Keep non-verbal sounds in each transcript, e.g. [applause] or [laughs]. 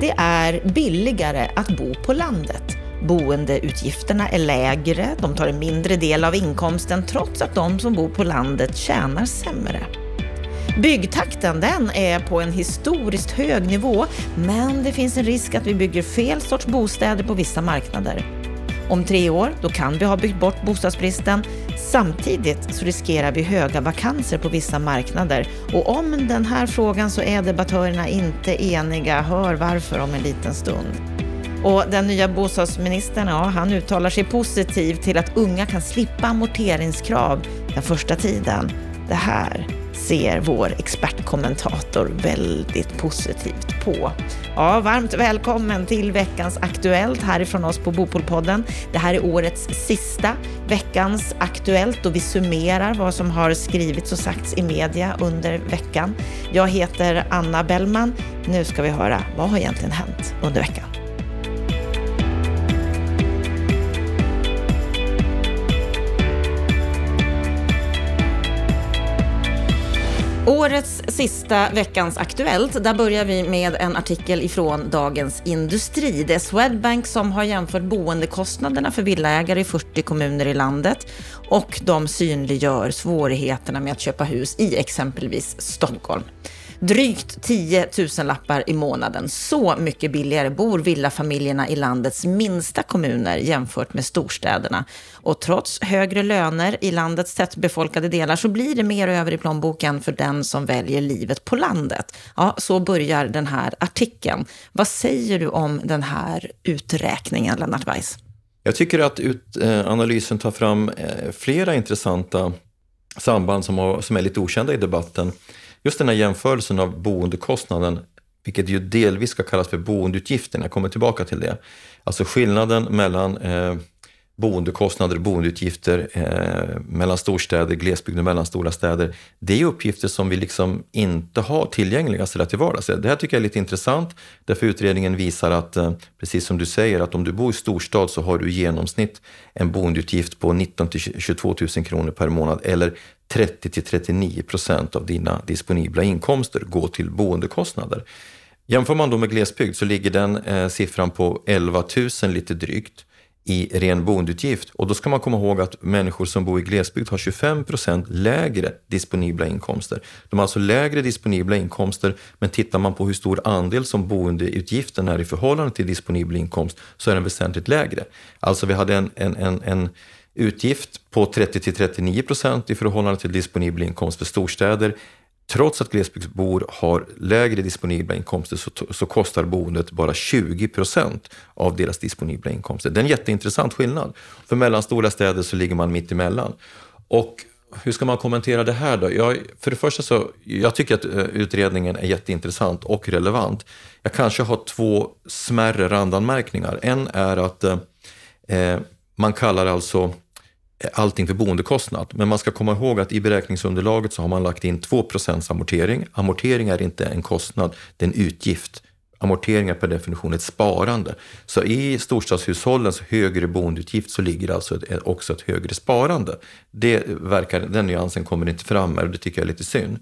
Det är billigare att bo på landet. Boendeutgifterna är lägre, de tar en mindre del av inkomsten trots att de som bor på landet tjänar sämre. Byggtakten den är på en historiskt hög nivå, men det finns en risk att vi bygger fel sorts bostäder på vissa marknader. Om tre år då kan vi ha byggt bort bostadsbristen. Samtidigt så riskerar vi höga vakanser på vissa marknader. Och om den här frågan så är debattörerna inte eniga. Hör varför om en liten stund. Och den nya bostadsministern, ja, han uttalar sig positivt till att unga kan slippa amorteringskrav den första tiden. Det här ser vår expertkommentator väldigt positivt på. Ja, varmt välkommen till veckans Aktuellt härifrån oss på Bopolpodden. Det här är årets sista veckans Aktuellt och vi summerar vad som har skrivits och sagts i media under veckan. Jag heter Anna Bellman. Nu ska vi höra vad har egentligen hänt under veckan. Årets sista veckans Aktuellt, där börjar vi med en artikel ifrån Dagens Industri. Det är Swedbank som har jämfört boendekostnaderna för villaägare i 40 kommuner i landet och de synliggör svårigheterna med att köpa hus i exempelvis Stockholm. Drygt 10 000 lappar i månaden. Så mycket billigare bor villafamiljerna i landets minsta kommuner jämfört med storstäderna. Och trots högre löner i landets tättbefolkade delar så blir det mer över i plånboken för den som väljer livet på landet. Ja, så börjar den här artikeln. Vad säger du om den här uträkningen, Lennart Weiss? Jag tycker att ut, eh, analysen tar fram eh, flera intressanta samband som, har, som är lite okända i debatten. Just den här jämförelsen av boendekostnaden, vilket ju delvis ska kallas för boendeutgiften, jag kommer tillbaka till det. Alltså skillnaden mellan eh, boendekostnader och boendeutgifter eh, mellan storstäder, glesbygd och mellanstora städer. Det är uppgifter som vi liksom inte har tillgängliga sådär till vardags. Det här tycker jag är lite intressant, därför utredningen visar att, eh, precis som du säger, att om du bor i storstad så har du i genomsnitt en boendeutgift på 19 till 22 000 kronor per månad eller 30 till 39 procent av dina disponibla inkomster gå till boendekostnader. Jämför man då med glesbygd så ligger den eh, siffran på 11 000 lite drygt i ren boendeutgift. Och då ska man komma ihåg att människor som bor i glesbygd har 25 procent lägre disponibla inkomster. De har alltså lägre disponibla inkomster, men tittar man på hur stor andel som boendeutgiften är i förhållande till disponibel inkomst så är den väsentligt lägre. Alltså vi hade en, en, en, en utgift på 30 till 39 procent i förhållande till disponibel inkomst för storstäder. Trots att glesbygdsbor har lägre disponibla inkomster så, så kostar boendet bara 20 procent av deras disponibla inkomster. Det är en jätteintressant skillnad. För mellanstora städer så ligger man mitt emellan. Och hur ska man kommentera det här då? Jag, för det första så, jag tycker att eh, utredningen är jätteintressant och relevant. Jag kanske har två smärre randanmärkningar. En är att eh, eh man kallar alltså allting för boendekostnad. Men man ska komma ihåg att i beräkningsunderlaget så har man lagt in 2% amortering. Amortering är inte en kostnad, det är en utgift. Amortering är per definition ett sparande. Så i storstadshushållens högre boendeutgift så ligger alltså också ett högre sparande. Det verkar, den nyansen kommer inte fram här och det tycker jag är lite synd.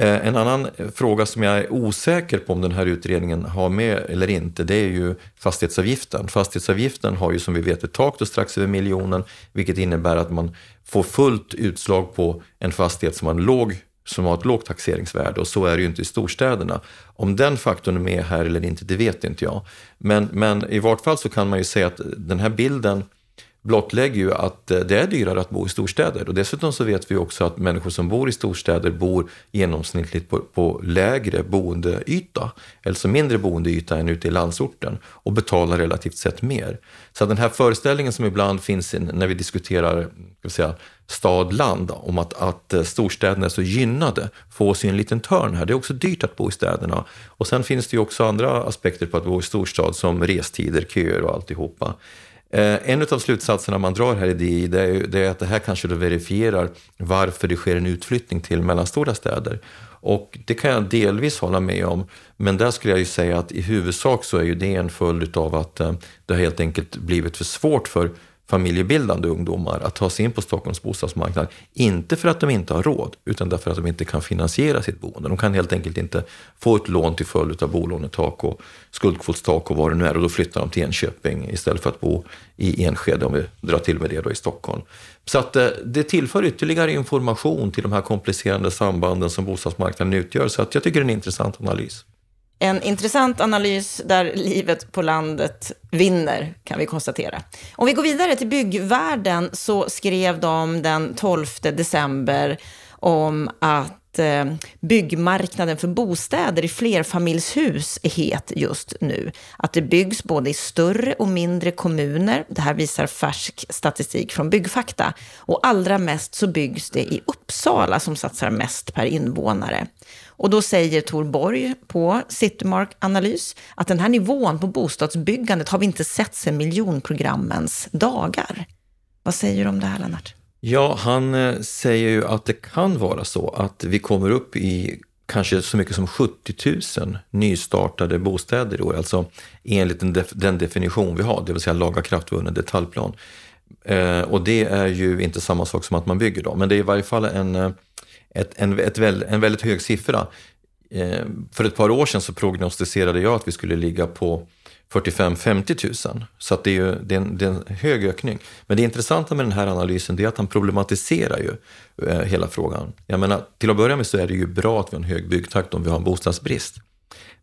Eh, en annan eh, fråga som jag är osäker på om den här utredningen har med eller inte, det är ju fastighetsavgiften. Fastighetsavgiften har ju som vi vet ett tak då strax över miljonen, vilket innebär att man får fullt utslag på en fastighet som har, en låg, som har ett lågt taxeringsvärde och så är det ju inte i storstäderna. Om den faktorn är med här eller inte, det vet inte jag. Men, men i vart fall så kan man ju säga att den här bilden blottlägger ju att eh, det är dyrare att bo i storstäder. Och dessutom så vet vi också att människor som bor i storstäder bor genomsnittligt på, på lägre boendeyta, alltså mindre boendeyta än ute i landsorten och betalar relativt sett mer. Så den här föreställningen som ibland finns när vi diskuterar säga, stad-land om att, att eh, storstäderna är så gynnade får oss en liten törn här. Det är också dyrt att bo i städerna. Och sen finns det ju också andra aspekter på att bo i storstad som restider, köer och alltihopa. Eh, en av slutsatserna man drar här i DI det är, det är att det här kanske då verifierar varför det sker en utflyttning till mellanstora städer. Och det kan jag delvis hålla med om, men där skulle jag ju säga att i huvudsak så är ju det en följd av att eh, det har helt enkelt blivit för svårt för familjebildande ungdomar att ta sig in på Stockholms bostadsmarknad. Inte för att de inte har råd, utan därför att de inte kan finansiera sitt boende. De kan helt enkelt inte få ett lån till följd av bolånetak och skuldkvotstak och vad det nu är. Och då flyttar de till Enköping istället för att bo i Enskede, om vi drar till med det då i Stockholm. Så att eh, det tillför ytterligare information till de här komplicerande sambanden som bostadsmarknaden utgör. Så att jag tycker det är en intressant analys. En intressant analys där livet på landet vinner, kan vi konstatera. Om vi går vidare till byggvärlden så skrev de den 12 december om att att eh, byggmarknaden för bostäder i flerfamiljshus är het just nu. Att det byggs både i större och mindre kommuner. Det här visar färsk statistik från Byggfakta. Och allra mest så byggs det i Uppsala som satsar mest per invånare. Och då säger Tor Borg på Citymark Analys att den här nivån på bostadsbyggandet har vi inte sett sedan miljonprogrammens dagar. Vad säger du om det här, Lennart? Ja, han eh, säger ju att det kan vara så att vi kommer upp i kanske så mycket som 70 000 nystartade bostäder i år, alltså enligt den, def den definition vi har, det vill säga lagakraftvunnen detaljplan. Eh, och det är ju inte samma sak som att man bygger dem, men det är i varje fall en eh, ett, en, ett väl, en väldigt hög siffra. Eh, för ett par år sedan så prognostiserade jag att vi skulle ligga på 45-50 000. Så att det, är ju, det, är en, det är en hög ökning. Men det intressanta med den här analysen är att han problematiserar ju eh, hela frågan. Jag menar, till att börja med så är det ju bra att vi har en hög byggtakt om vi har en bostadsbrist.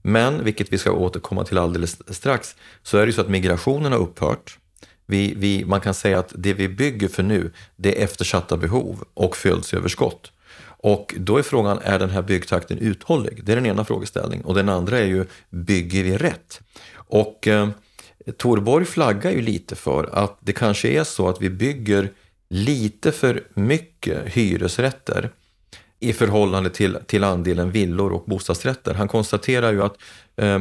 Men, vilket vi ska återkomma till alldeles strax, så är det ju så att migrationen har upphört. Vi, vi, man kan säga att det vi bygger för nu, det är eftersatta behov och födelseöverskott. Och då är frågan, är den här byggtakten uthållig? Det är den ena frågeställningen. Och den andra är ju, bygger vi rätt? Och eh, Torborg flaggar ju lite för att det kanske är så att vi bygger lite för mycket hyresrätter i förhållande till, till andelen villor och bostadsrätter. Han konstaterar ju att eh,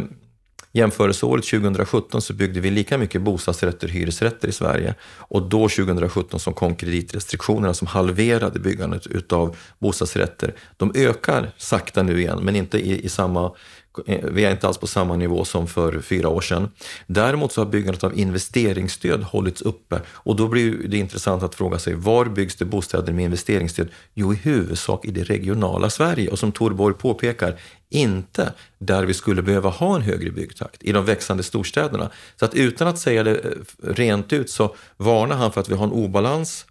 Jämförelseåret 2017 så byggde vi lika mycket bostadsrätter och hyresrätter i Sverige och då 2017 som kom kreditrestriktionerna som halverade byggandet utav bostadsrätter. De ökar sakta nu igen men inte i, i samma eh, vi är inte alls på samma nivå som för fyra år sedan. Däremot så har byggandet av investeringsstöd hållits uppe och då blir det intressant att fråga sig var byggs det bostäder med investeringsstöd? Jo, i huvudsak i det regionala Sverige och som Torborg påpekar, inte där vi skulle behöva ha en högre byggtakt, i de växande storstäderna. Så att utan att säga det eh, rent ut så varnar han för att vi har en obalans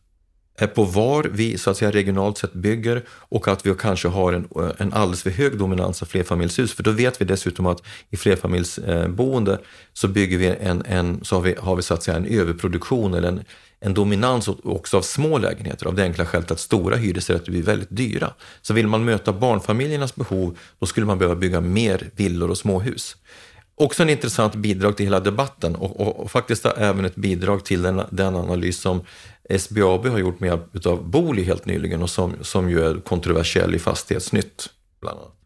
på var vi så att säga regionalt sett bygger och att vi kanske har en, en alldeles för hög dominans av flerfamiljshus. För då vet vi dessutom att i flerfamiljsboende så bygger vi en, en så har vi, har vi så att säga en överproduktion eller en, en dominans också av små lägenheter av det enkla skälet att stora hyresrätter blir väldigt dyra. Så vill man möta barnfamiljernas behov, då skulle man behöva bygga mer villor och småhus. Också en intressant bidrag till hela debatten och, och, och faktiskt även ett bidrag till den, den analys som SBAB har gjort med hjälp av Booli helt nyligen och som, som ju är kontroversiell i Fastighetsnytt bland annat.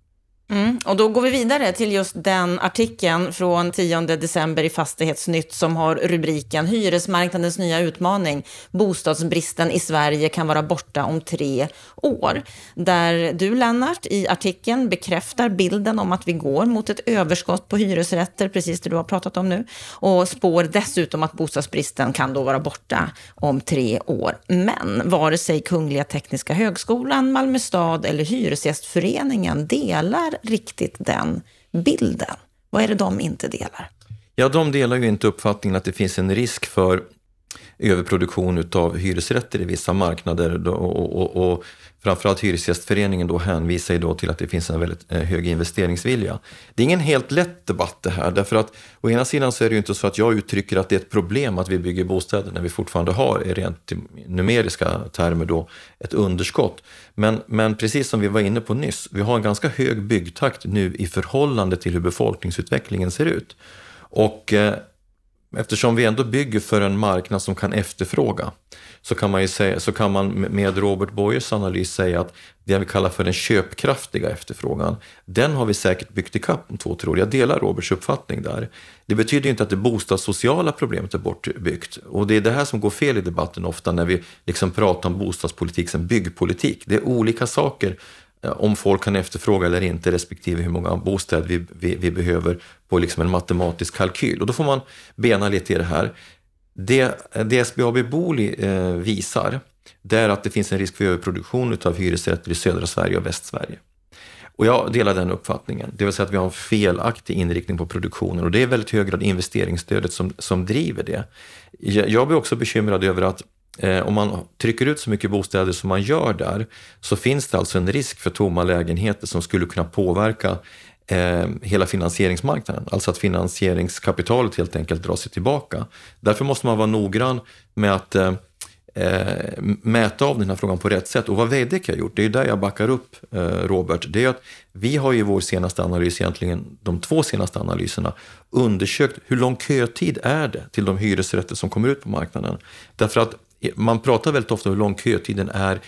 Mm, och då går vi vidare till just den artikeln från 10 december i Fastighetsnytt som har rubriken Hyresmarknadens nya utmaning. Bostadsbristen i Sverige kan vara borta om tre år. Där du, Lennart, i artikeln bekräftar bilden om att vi går mot ett överskott på hyresrätter, precis det du har pratat om nu, och spår dessutom att bostadsbristen kan då vara borta om tre år. Men vare sig Kungliga Tekniska Högskolan, Malmö stad eller Hyresgästföreningen delar riktigt den bilden. Vad är det de inte delar? Ja, de delar ju inte uppfattningen att det finns en risk för överproduktion av hyresrätter i vissa marknader och, och, och framförallt Hyresgästföreningen då hänvisar ju då till att det finns en väldigt eh, hög investeringsvilja. Det är ingen helt lätt debatt det här, därför att å ena sidan så är det ju inte så att jag uttrycker att det är ett problem att vi bygger bostäder när vi fortfarande har, i rent numeriska termer då, ett underskott. Men, men precis som vi var inne på nyss, vi har en ganska hög byggtakt nu i förhållande till hur befolkningsutvecklingen ser ut. Och eh, eftersom vi ändå bygger för en marknad som kan efterfråga så kan man, ju säga, så kan man med Robert Boyers analys säga att det vi kallar för den köpkraftiga efterfrågan, den har vi säkert byggt ikapp om två, tre år. Jag delar Roberts uppfattning där. Det betyder inte att det bostadssociala problemet är bortbyggt. Och det är det här som går fel i debatten ofta när vi liksom pratar om bostadspolitik som byggpolitik. Det är olika saker Eh, om folk kan efterfråga eller inte respektive hur många bostäder vi, vi, vi behöver på liksom en matematisk kalkyl. Och då får man bena lite i det här. Det, det SBAB Booli eh, visar, det är att det finns en risk för överproduktion av hyresrätter i södra Sverige och Västsverige. Och jag delar den uppfattningen, det vill säga att vi har en felaktig inriktning på produktionen och det är i väldigt hög grad investeringsstödet som, som driver det. Jag, jag blir också bekymrad över att Eh, om man trycker ut så mycket bostäder som man gör där så finns det alltså en risk för tomma lägenheter som skulle kunna påverka eh, hela finansieringsmarknaden. Alltså att finansieringskapitalet helt enkelt drar sig tillbaka. Därför måste man vara noggrann med att eh, eh mäta av den här frågan på rätt sätt. Och vad Veidekke har gjort, det är där jag backar upp eh, Robert, det är att vi har i vår senaste analys, egentligen de två senaste analyserna, undersökt hur lång kötid är det till de hyresrätter som kommer ut på marknaden. Därför att man pratar väldigt ofta om hur lång kötiden är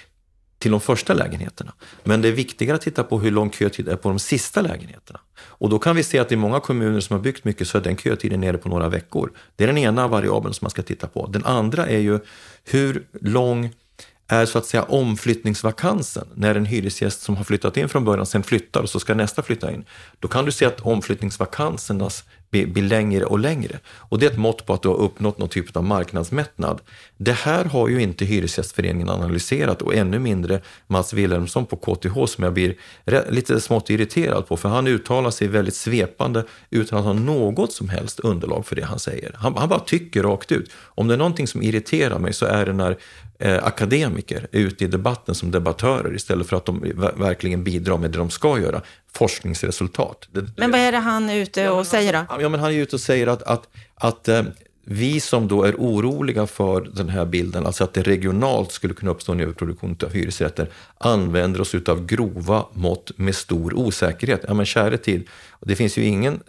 till de första lägenheterna. Men det är viktigare att titta på hur lång kötid är på de sista lägenheterna. Och då kan vi se att i många kommuner som har byggt mycket så är den kötiden nere på några veckor. Det är den ena variabeln som man ska titta på. Den andra är ju hur lång är så att säga omflyttningsvakansen när en hyresgäst som har flyttat in från början sen flyttar och så ska nästa flytta in. Då kan du se att omflyttningsvakansernas blir, blir längre och längre. Och det är ett mått på att du har uppnått någon typ av marknadsmättnad. Det här har ju inte Hyresgästföreningen analyserat och ännu mindre Mats Wilhelmsson på KTH som jag blir lite smått irriterad på för han uttalar sig väldigt svepande utan att ha något som helst underlag för det han säger. Han, han bara tycker rakt ut. Om det är någonting som irriterar mig så är det när eh, akademiker är ute i debatten som debattörer istället för att de verkligen bidrar med det de ska göra, forskningsresultat. Men vad är det han är ute och säger då? Ja, men han är ute och säger att, att, att eh, vi som då är oroliga för den här bilden, alltså att det regionalt skulle kunna uppstå en överproduktion av hyresrätter, använder oss av grova mått med stor osäkerhet. Ja men käre tid, det finns ju ingen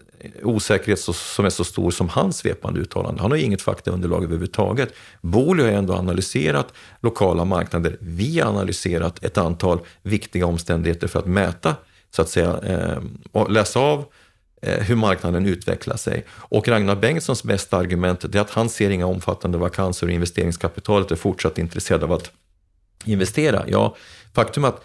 osäkerhet som är så stor som hans svepande uttalande. Han har ju inget faktaunderlag överhuvudtaget. Booli har ändå analyserat lokala marknader. Vi har analyserat ett antal viktiga omständigheter för att mäta, så att säga, eh, och läsa av Eh, hur marknaden utvecklar sig. Och Ragnar Bengtssons bästa argument är att han ser inga omfattande vakanser och investeringskapitalet är fortsatt intresserad av att investera. Ja, faktum är att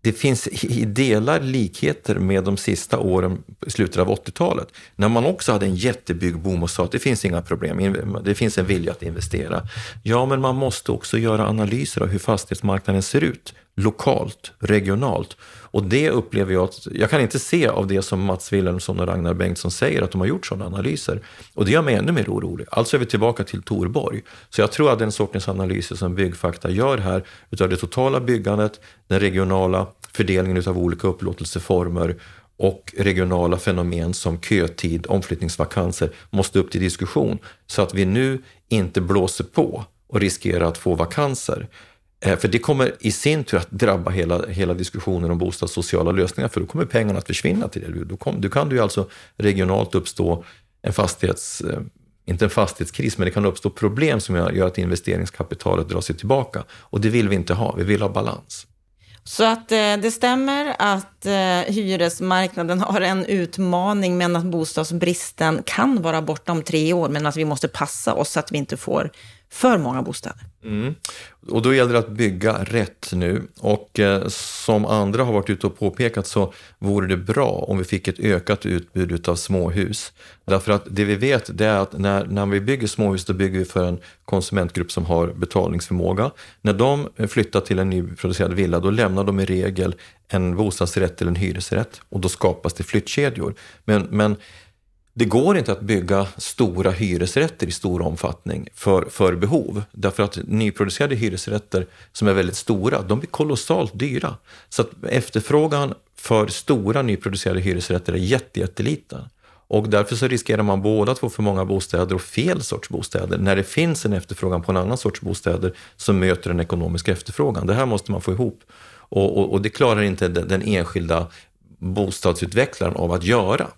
det finns i delar likheter med de sista åren, i slutet av 80-talet, när man också hade en jättebyggboom och sa att det finns inga problem, det finns en vilja att investera. Ja, men man måste också göra analyser av hur fastighetsmarknaden ser ut lokalt, regionalt. Och det upplever jag att, jag kan inte se av det som Mats Wilhelmsson och Ragnar Bengtsson säger att de har gjort sådana analyser. Och det gör mig ännu mer orolig. Alltså är vi tillbaka till Torborg. Så jag tror att den sortens analyser som Byggfakta gör här utav det totala byggandet, den regionala fördelningen utav olika upplåtelseformer och regionala fenomen som kötid, omflyttningsvakanser måste upp till diskussion så att vi nu inte blåser på och riskerar att få vakanser. Eh, för det kommer i sin tur att drabba hela, hela diskussionen om bostadssociala lösningar, för då kommer pengarna att försvinna till det. Då, kom, då kan det ju alltså regionalt uppstå en fastighets, eh, inte en fastighetskris, men det kan uppstå problem som gör att investeringskapitalet drar sig tillbaka. Och det vill vi inte ha, vi vill ha balans. Så att eh, det stämmer att hyresmarknaden har en utmaning, men att bostadsbristen kan vara borta om tre år, men att vi måste passa oss så att vi inte får för många bostäder. Mm. Och då gäller det att bygga rätt nu. Och eh, som andra har varit ute och påpekat så vore det bra om vi fick ett ökat utbud av småhus. Därför att det vi vet det är att när, när vi bygger småhus då bygger vi för en konsumentgrupp som har betalningsförmåga. När de flyttar till en nyproducerad villa då lämnar de i regel en bostadsrätt eller en hyresrätt och då skapas det flyttkedjor. Men, men det går inte att bygga stora hyresrätter i stor omfattning för, för behov. Därför att nyproducerade hyresrätter som är väldigt stora, de blir kolossalt dyra. Så att efterfrågan för stora nyproducerade hyresrätter är jättejätteliten. Och därför så riskerar man både att få för många bostäder och fel sorts bostäder. När det finns en efterfrågan på en annan sorts bostäder som möter den ekonomiska efterfrågan. Det här måste man få ihop. Och, och, och det klarar inte den, den enskilda bostadsutvecklaren av att göra.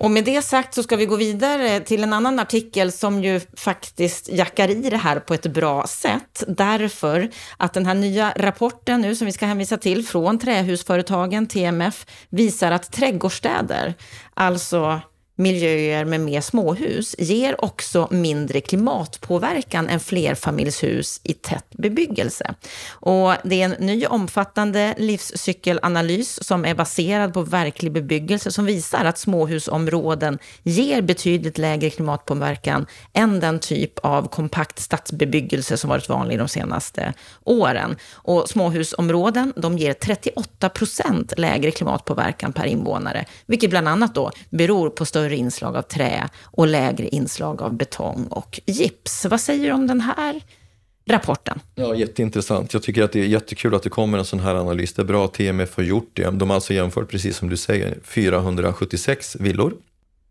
Och med det sagt så ska vi gå vidare till en annan artikel som ju faktiskt jackar i det här på ett bra sätt. Därför att den här nya rapporten nu som vi ska hänvisa till från trähusföretagen TMF visar att trädgårdsstäder, alltså miljöer med mer småhus ger också mindre klimatpåverkan än flerfamiljshus i tätt bebyggelse. Och det är en ny omfattande livscykelanalys som är baserad på verklig bebyggelse som visar att småhusområden ger betydligt lägre klimatpåverkan än den typ av kompakt stadsbebyggelse som varit vanlig de senaste åren. Och småhusområden de ger 38 procent lägre klimatpåverkan per invånare, vilket bland annat då beror på större inslag av trä och lägre inslag av betong och gips. Vad säger du om den här rapporten? Ja, jätteintressant. Jag tycker att det är jättekul att det kommer en sån här analys. Det är bra att TMF har gjort det. De har alltså jämfört, precis som du säger, 476 villor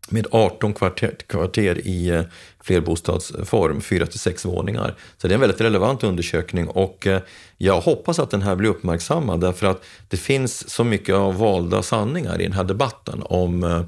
med 18 kvarter, kvarter i eh, flerbostadsform, 4 till 6 våningar. Så det är en väldigt relevant undersökning och eh, jag hoppas att den här blir uppmärksammad därför att det finns så mycket av valda sanningar i den här debatten om eh,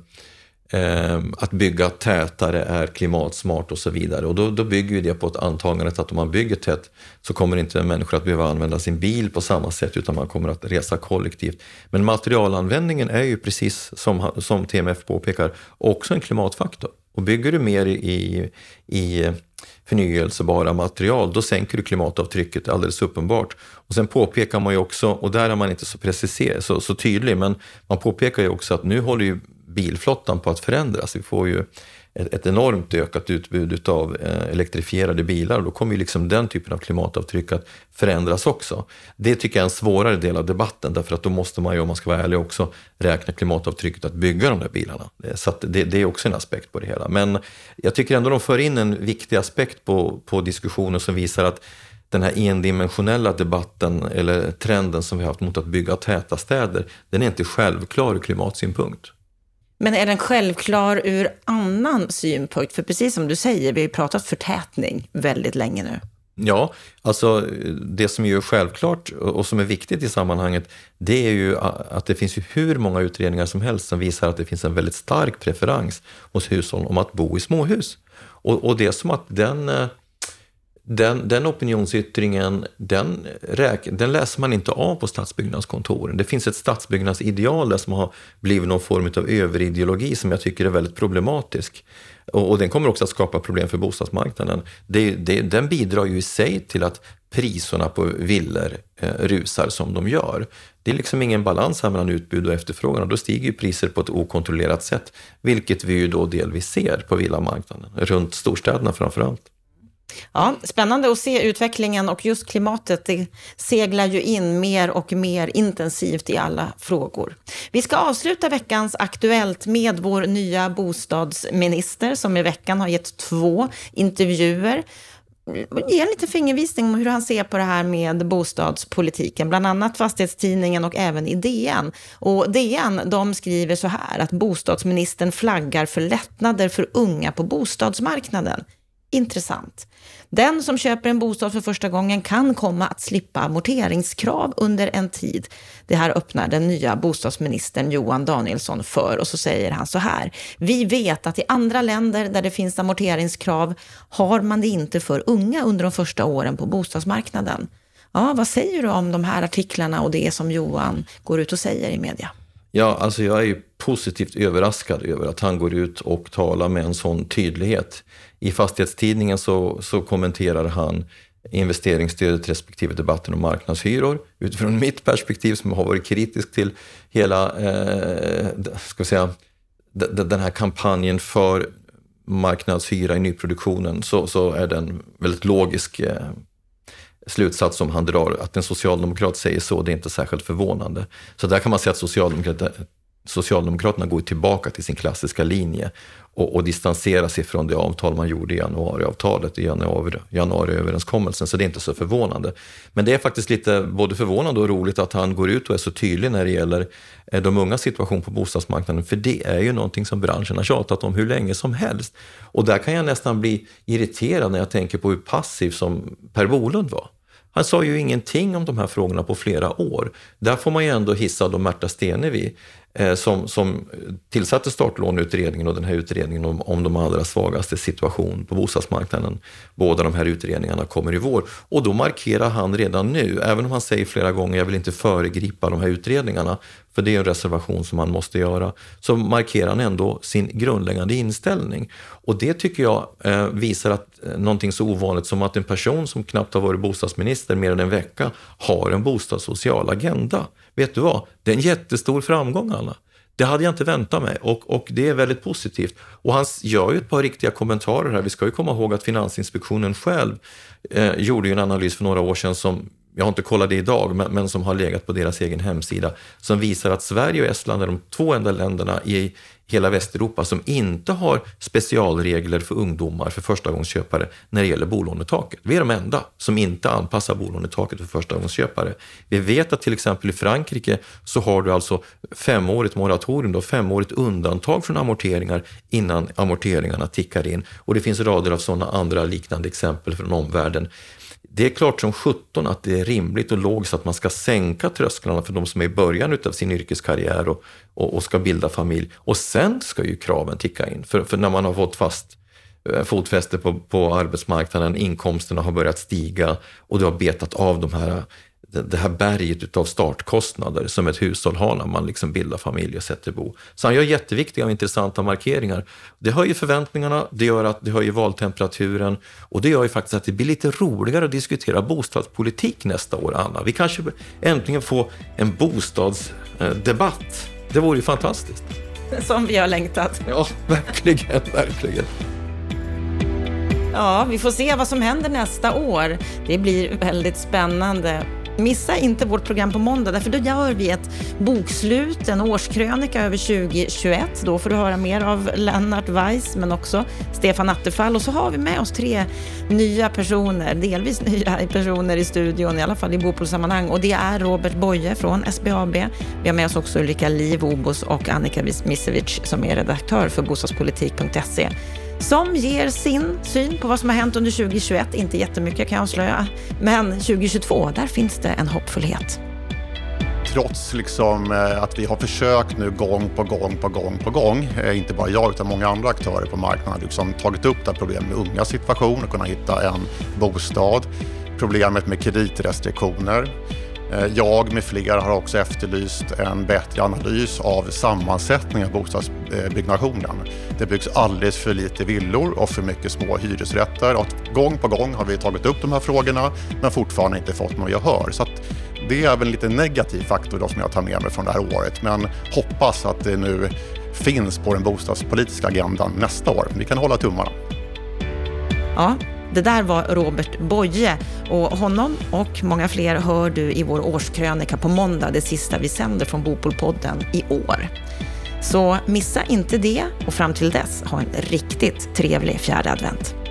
Ehm, att bygga tätare är klimatsmart och så vidare. Och då, då bygger ju det på ett antagande att om man bygger tätt så kommer inte människor att behöva använda sin bil på samma sätt utan man kommer att resa kollektivt. Men materialanvändningen är ju precis som, som TMF påpekar också en klimatfaktor. Och bygger du mer i, i förnyelsebara material, då sänker du klimatavtrycket alldeles uppenbart. Och sen påpekar man ju också, och där är man inte så preciser, så, så tydlig, men man påpekar ju också att nu håller ju bilflottan på att förändras. Vi får ju ett, ett enormt ökat utbud av eh, elektrifierade bilar och då kommer ju liksom den typen av klimatavtryck att förändras också. Det tycker jag är en svårare del av debatten därför att då måste man ju, om man ska vara ärlig, också räkna klimatavtrycket att bygga de där bilarna. Eh, så det, det, är också en aspekt på det hela. Men jag tycker ändå de för in en viktig aspekt på, på diskussionen som visar att den här endimensionella debatten eller trenden som vi haft mot att bygga täta städer, den är inte självklar ur klimatsynpunkt. Men är den självklar ur annan synpunkt? För precis som du säger, vi har ju pratat förtätning väldigt länge nu. Ja, alltså det som är självklart och som är viktigt i sammanhanget, det är ju att det finns hur många utredningar som helst som visar att det finns en väldigt stark preferens hos hushåll om att bo i småhus. Och, och det är som att den eh, den, den opinionsyttringen, den, räk, den läser man inte av på stadsbyggnadskontoren. Det finns ett stadsbyggnadsideal där som har blivit någon form av överideologi som jag tycker är väldigt problematisk. Och, och den kommer också att skapa problem för bostadsmarknaden. Det, det, den bidrar ju i sig till att priserna på villor eh, rusar som de gör. Det är liksom ingen balans här mellan utbud och efterfrågan och då stiger ju priser på ett okontrollerat sätt, vilket vi ju då delvis ser på villamarknaden, runt storstäderna framför allt. Ja, spännande att se utvecklingen och just klimatet det seglar ju in mer och mer intensivt i alla frågor. Vi ska avsluta veckans Aktuellt med vår nya bostadsminister som i veckan har gett två intervjuer ge en liten fingervisning om hur han ser på det här med bostadspolitiken, bland annat Fastighetstidningen och även i DN. Och DN de skriver så här att bostadsministern flaggar för lättnader för unga på bostadsmarknaden intressant. Den som köper en bostad för första gången kan komma att slippa amorteringskrav under en tid. Det här öppnar den nya bostadsministern Johan Danielsson för och så säger han så här. Vi vet att i andra länder där det finns amorteringskrav har man det inte för unga under de första åren på bostadsmarknaden. Ja, vad säger du om de här artiklarna och det som Johan går ut och säger i media? Ja, alltså jag är positivt överraskad över att han går ut och talar med en sån tydlighet. I Fastighetstidningen så, så kommenterar han investeringsstödet respektive debatten om marknadshyror. Utifrån mitt perspektiv som har varit kritisk till hela eh, ska säga, den här kampanjen för marknadshyra i nyproduktionen så, så är den väldigt logisk eh, slutsats som han drar. Att en socialdemokrat säger så, det är inte särskilt förvånande. Så där kan man säga att socialdemokrater, Socialdemokraterna går tillbaka till sin klassiska linje och, och distanserar sig från det avtal man gjorde i januariavtalet, i januari, januariöverenskommelsen, så det är inte så förvånande. Men det är faktiskt lite både förvånande och roligt att han går ut och är så tydlig när det gäller eh, de ungas situation på bostadsmarknaden, för det är ju någonting som branschen har tjatat om hur länge som helst. Och där kan jag nästan bli irriterad när jag tänker på hur passiv som Per Bolund var. Han sa ju ingenting om de här frågorna på flera år. Där får man ju ändå hissa då Märta Stenevi Eh, som, som tillsatte startlåneutredningen och den här utredningen om, om de allra svagaste situation på bostadsmarknaden. Båda de här utredningarna kommer i vår och då markerar han redan nu, även om han säger flera gånger jag vill inte föregripa de här utredningarna, för det är en reservation som man måste göra, så markerar han ändå sin grundläggande inställning. Och det tycker jag eh, visar att eh, någonting så ovanligt som att en person som knappt har varit bostadsminister mer än en vecka har en bostadssocial agenda. Vet du vad? Det är en jättestor framgång, Anna. Det hade jag inte väntat mig och, och det är väldigt positivt. Och han gör ju ett par riktiga kommentarer här. Vi ska ju komma ihåg att Finansinspektionen själv eh, gjorde en analys för några år sedan som jag har inte kollat det idag, men, men, som har legat på deras egen hemsida, som visar att Sverige och Estland är de två enda länderna i hela Västeuropa som inte har specialregler för ungdomar, för förstagångsköpare, när det gäller bolånetaket. Vi är de enda som inte anpassar bolånetaket för förstagångsköpare. Vi vet att till exempel i Frankrike så har du alltså femårigt moratorium, då, femårigt undantag från amorteringar innan amorteringarna tickar in. Och det finns rader av sådana andra liknande exempel från omvärlden. Det är klart som 17 att det är rimligt och logiskt att man ska sänka trösklarna för de som är i början av sin yrkeskarriär och, och, och, ska bilda familj. Och sen ska ju kraven ticka in. För, för när man har fått fast eh, fotfäste på, på arbetsmarknaden, inkomsterna har börjat stiga och du har betat av de här det här berget av startkostnader som ett hushåll har när man liksom bildar familj och sätter bo. Så han gör jätteviktiga och intressanta markeringar. Det höjer förväntningarna, det gör att det höjer valtemperaturen och det gör ju faktiskt att det blir lite roligare att diskutera bostadspolitik nästa år, Anna. Vi kanske äntligen får en bostadsdebatt. Det vore ju fantastiskt. [laughs] Som vi har längtat. Ja, verkligen, verkligen. Ja, vi får se vad som händer nästa år. Det blir väldigt spännande. Missa inte vårt program på måndag, därför då gör vi ett bokslut, en årskrönika över 2021. Då får du höra mer av Lennart Weiss, men också Stefan Attefall. Och så har vi med oss tre nya personer, delvis nya personer i studion, i alla fall i Bopolsammanhang. Och det är Robert Boye från SBAB. Vi har med oss också Ulrika Liv Obos och Annika Misevic som är redaktör för bostadspolitik.se som ger sin syn på vad som har hänt under 2021. Inte jättemycket kan jag avslöja, men 2022, där finns det en hoppfullhet. Trots liksom eh, att vi har försökt nu gång på gång på gång på gång, eh, inte bara jag utan många andra aktörer på marknaden, liksom tagit upp det här problemet med unga situation och kunna hitta en bostad, problemet med kreditrestriktioner, Eh, jag med flera har också efterlyst en bättre analys av sammansättningen av bostadsbyggnationen. Det byggs alldeles för lite villor och för mycket små hyresrätter. Och gång på gång har vi tagit upp de här frågorna men fortfarande inte fått något gehör. Så det är väl en lite negativ faktor då som jag tar med mig från det här året. Men hoppas att det nu finns på den bostadspolitiska agendan nästa år. Vi kan hålla tummarna. Ja, det där var Robert Boye och honom och många fler hör du i vår årskrönika på måndag, det sista vi sänder från Bopolpodden i år. Så missa inte det och fram till dess, ha en riktigt trevlig fjärde advent.